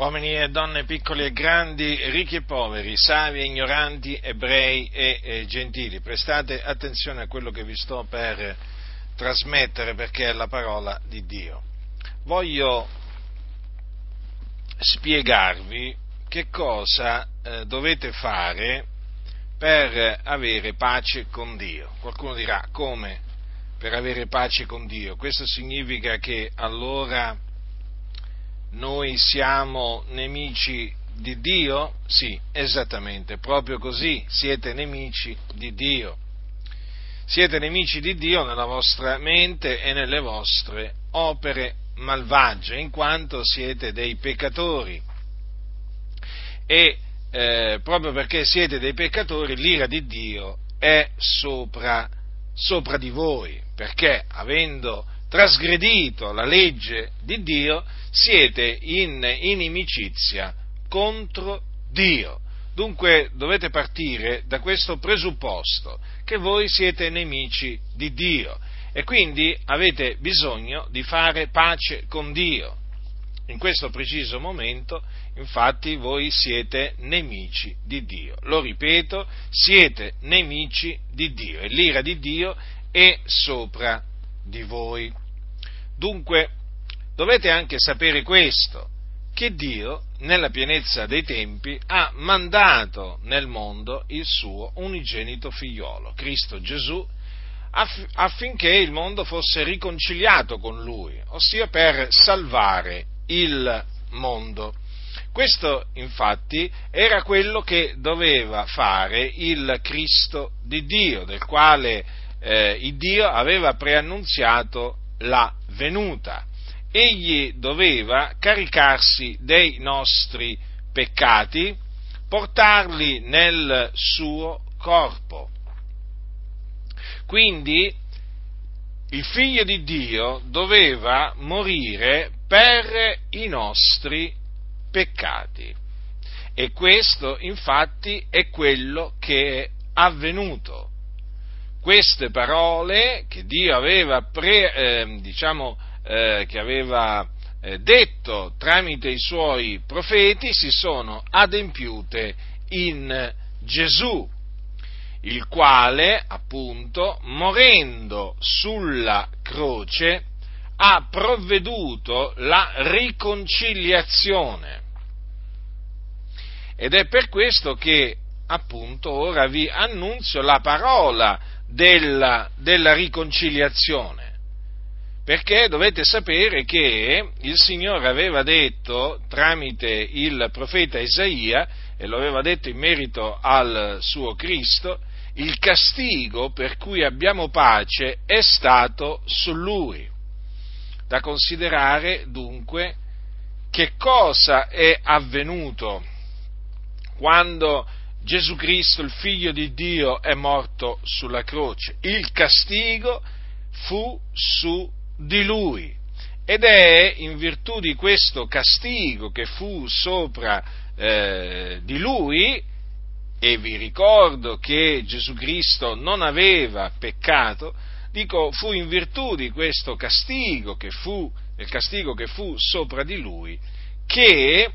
uomini e donne piccoli e grandi, ricchi e poveri, savi e ignoranti, ebrei e, e gentili. Prestate attenzione a quello che vi sto per trasmettere perché è la parola di Dio. Voglio spiegarvi che cosa eh, dovete fare per avere pace con Dio. Qualcuno dirà come per avere pace con Dio? Questo significa che allora noi siamo nemici di Dio? Sì, esattamente, proprio così, siete nemici di Dio. Siete nemici di Dio nella vostra mente e nelle vostre opere malvagie, in quanto siete dei peccatori. E eh, proprio perché siete dei peccatori, l'ira di Dio è sopra, sopra di voi, perché avendo trasgredito la legge di Dio, siete in inimicizia contro Dio. Dunque dovete partire da questo presupposto, che voi siete nemici di Dio e quindi avete bisogno di fare pace con Dio. In questo preciso momento, infatti, voi siete nemici di Dio. Lo ripeto, siete nemici di Dio e l'ira di Dio è sopra di voi. Dunque, dovete anche sapere questo, che Dio, nella pienezza dei tempi, ha mandato nel mondo il suo unigenito figliolo, Cristo Gesù, affinché il mondo fosse riconciliato con lui, ossia per salvare il mondo. Questo infatti era quello che doveva fare il Cristo di Dio, del quale eh, il Dio aveva preannunziato la venuta. Egli doveva caricarsi dei nostri peccati, portarli nel suo corpo. Quindi il figlio di Dio doveva morire per i nostri peccati. E questo infatti è quello che è avvenuto queste parole che Dio aveva, pre, eh, diciamo, eh, che aveva eh, detto tramite i suoi profeti si sono adempiute in Gesù, il quale appunto morendo sulla croce ha provveduto la riconciliazione. Ed è per questo che appunto ora vi annunzio la parola della, della riconciliazione. Perché dovete sapere che il Signore aveva detto tramite il profeta Isaia, e lo aveva detto in merito al suo Cristo, il castigo per cui abbiamo pace è stato su lui. Da considerare dunque che cosa è avvenuto quando Gesù Cristo, il figlio di Dio, è morto sulla croce. Il castigo fu su di lui. Ed è in virtù di questo castigo che fu sopra eh, di lui, e vi ricordo che Gesù Cristo non aveva peccato, dico fu in virtù di questo castigo che fu, del castigo che fu sopra di lui, che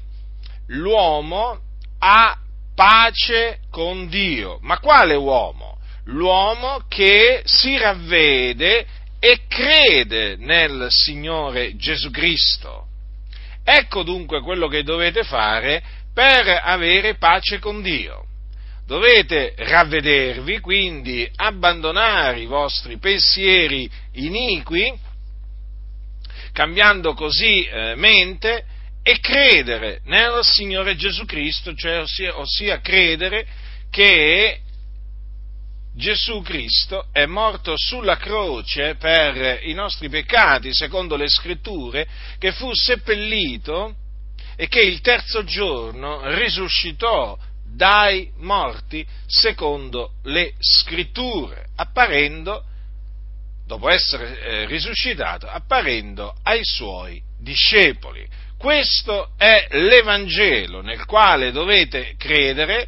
l'uomo ha pace con Dio. Ma quale uomo? L'uomo che si ravvede e crede nel Signore Gesù Cristo. Ecco dunque quello che dovete fare per avere pace con Dio. Dovete ravvedervi, quindi abbandonare i vostri pensieri iniqui, cambiando così eh, mente e credere nel Signore Gesù Cristo, cioè ossia, ossia credere che Gesù Cristo è morto sulla croce per i nostri peccati, secondo le scritture, che fu seppellito e che il terzo giorno risuscitò dai morti, secondo le scritture, apparendo, dopo essere eh, risuscitato, apparendo ai suoi discepoli. Questo è l'Evangelo nel quale dovete credere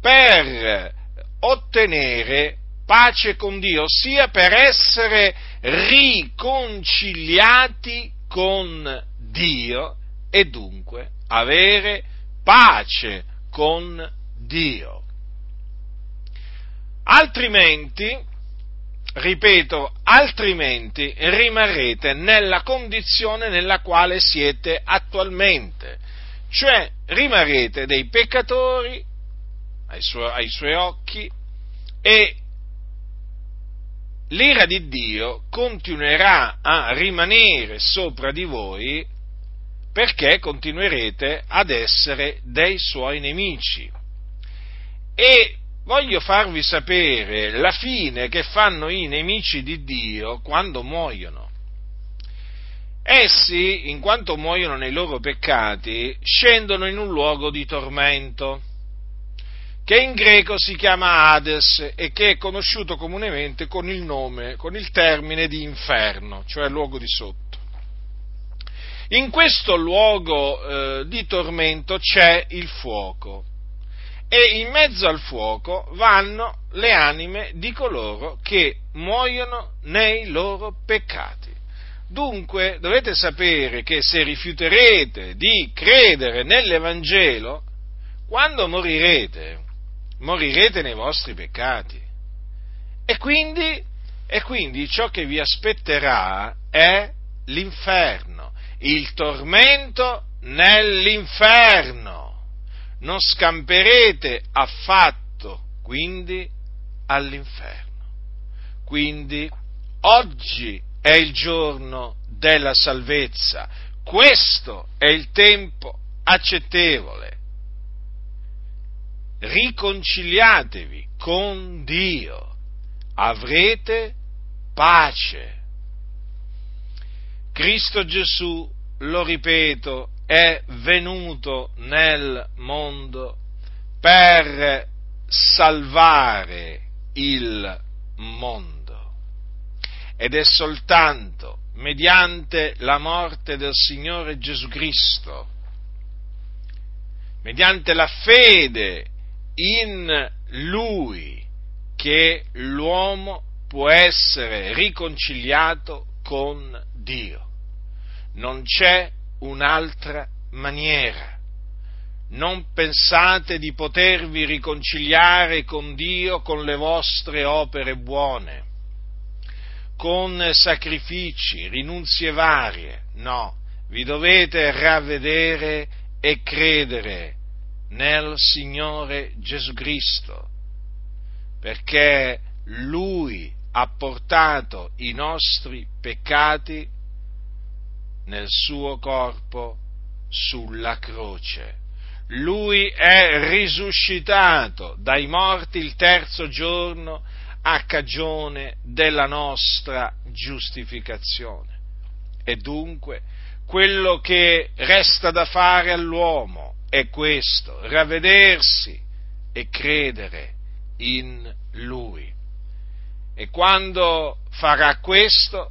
per ottenere pace con Dio, ossia per essere riconciliati con Dio e dunque avere pace con Dio. Altrimenti, ripeto, altrimenti rimarrete nella condizione nella quale siete attualmente, cioè rimarrete dei peccatori ai, suoi, ai suoi occhi e l'ira di Dio continuerà a rimanere sopra di voi perché continuerete ad essere dei suoi nemici. E voglio farvi sapere la fine che fanno i nemici di Dio quando muoiono. Essi, in quanto muoiono nei loro peccati, scendono in un luogo di tormento che in greco si chiama Hades e che è conosciuto comunemente con il nome, con il termine di inferno, cioè luogo di sotto. In questo luogo eh, di tormento c'è il fuoco e in mezzo al fuoco vanno le anime di coloro che muoiono nei loro peccati. Dunque dovete sapere che se rifiuterete di credere nell'Evangelo, quando morirete, morirete nei vostri peccati. E quindi, e quindi ciò che vi aspetterà è l'inferno, il tormento nell'inferno. Non scamperete affatto, quindi, all'inferno. Quindi, oggi è il giorno della salvezza, questo è il tempo accettevole riconciliatevi con Dio, avrete pace. Cristo Gesù, lo ripeto, è venuto nel mondo per salvare il mondo. Ed è soltanto mediante la morte del Signore Gesù Cristo, mediante la fede in lui che l'uomo può essere riconciliato con Dio. Non c'è un'altra maniera. Non pensate di potervi riconciliare con Dio con le vostre opere buone, con sacrifici, rinunzie varie. No, vi dovete ravvedere e credere nel Signore Gesù Cristo, perché Lui ha portato i nostri peccati nel suo corpo sulla croce. Lui è risuscitato dai morti il terzo giorno a cagione della nostra giustificazione. E dunque quello che resta da fare all'uomo è questo, ravvedersi e credere in Lui. E quando farà questo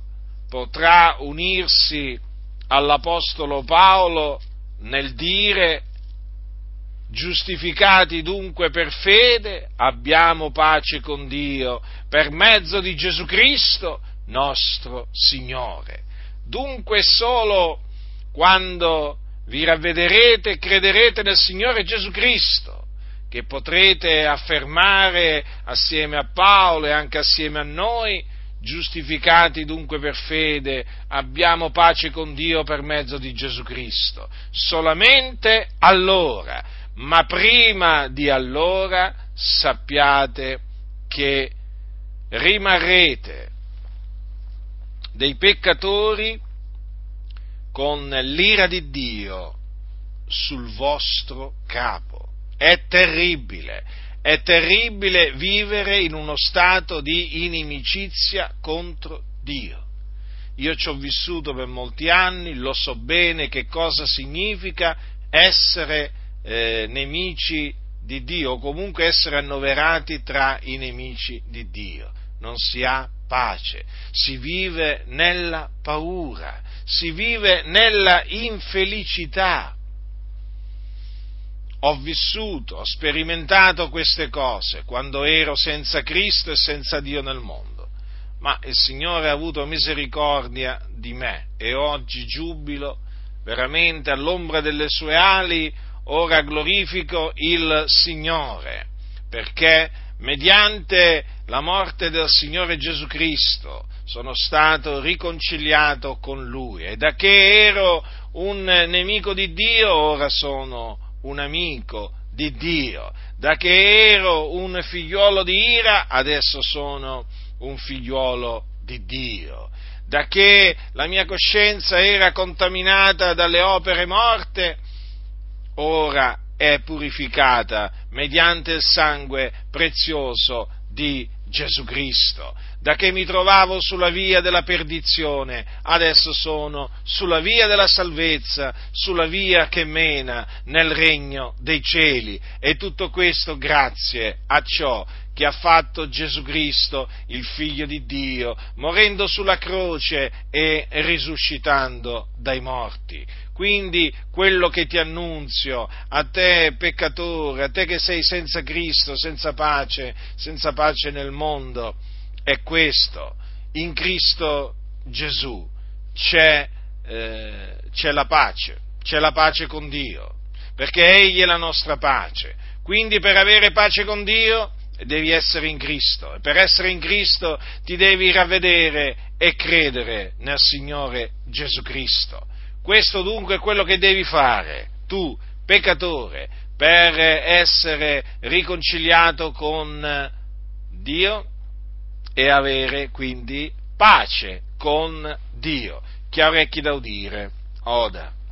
potrà unirsi all'Apostolo Paolo nel dire giustificati dunque per fede, abbiamo pace con Dio per mezzo di Gesù Cristo, nostro Signore. Dunque solo quando vi ravvederete e crederete nel Signore Gesù Cristo, che potrete affermare assieme a Paolo e anche assieme a noi, giustificati dunque per fede, abbiamo pace con Dio per mezzo di Gesù Cristo. Solamente allora, ma prima di allora sappiate che rimarrete dei peccatori con l'ira di Dio sul vostro capo. È terribile, è terribile vivere in uno stato di inimicizia contro Dio. Io ci ho vissuto per molti anni, lo so bene che cosa significa essere eh, nemici di Dio o comunque essere annoverati tra i nemici di Dio. Non si ha pace, si vive nella paura, si vive nella infelicità. Ho vissuto, ho sperimentato queste cose quando ero senza Cristo e senza Dio nel mondo, ma il Signore ha avuto misericordia di me e oggi giubilo veramente all'ombra delle sue ali, ora glorifico il Signore, perché mediante la morte del Signore Gesù Cristo sono stato riconciliato con Lui. E da che ero un nemico di Dio ora sono un amico di Dio, da che ero un figliuolo di ira adesso sono un figliuolo di Dio, da che la mia coscienza era contaminata dalle opere morte ora è purificata mediante il sangue prezioso di Gesù Cristo. Da che mi trovavo sulla via della perdizione, adesso sono sulla via della salvezza, sulla via che mena nel regno dei cieli. E tutto questo grazie a ciò che ha fatto Gesù Cristo, il Figlio di Dio, morendo sulla croce e risuscitando dai morti. Quindi quello che ti annunzio a te peccatore, a te che sei senza Cristo, senza pace, senza pace nel mondo, è questo. In Cristo Gesù c'è, eh, c'è la pace, c'è la pace con Dio, perché Egli è la nostra pace. Quindi per avere pace con Dio devi essere in Cristo e per essere in Cristo ti devi ravvedere e credere nel Signore Gesù Cristo. Questo dunque è quello che devi fare, tu, peccatore, per essere riconciliato con Dio e avere quindi pace con Dio. Chi ha orecchi da udire, oda.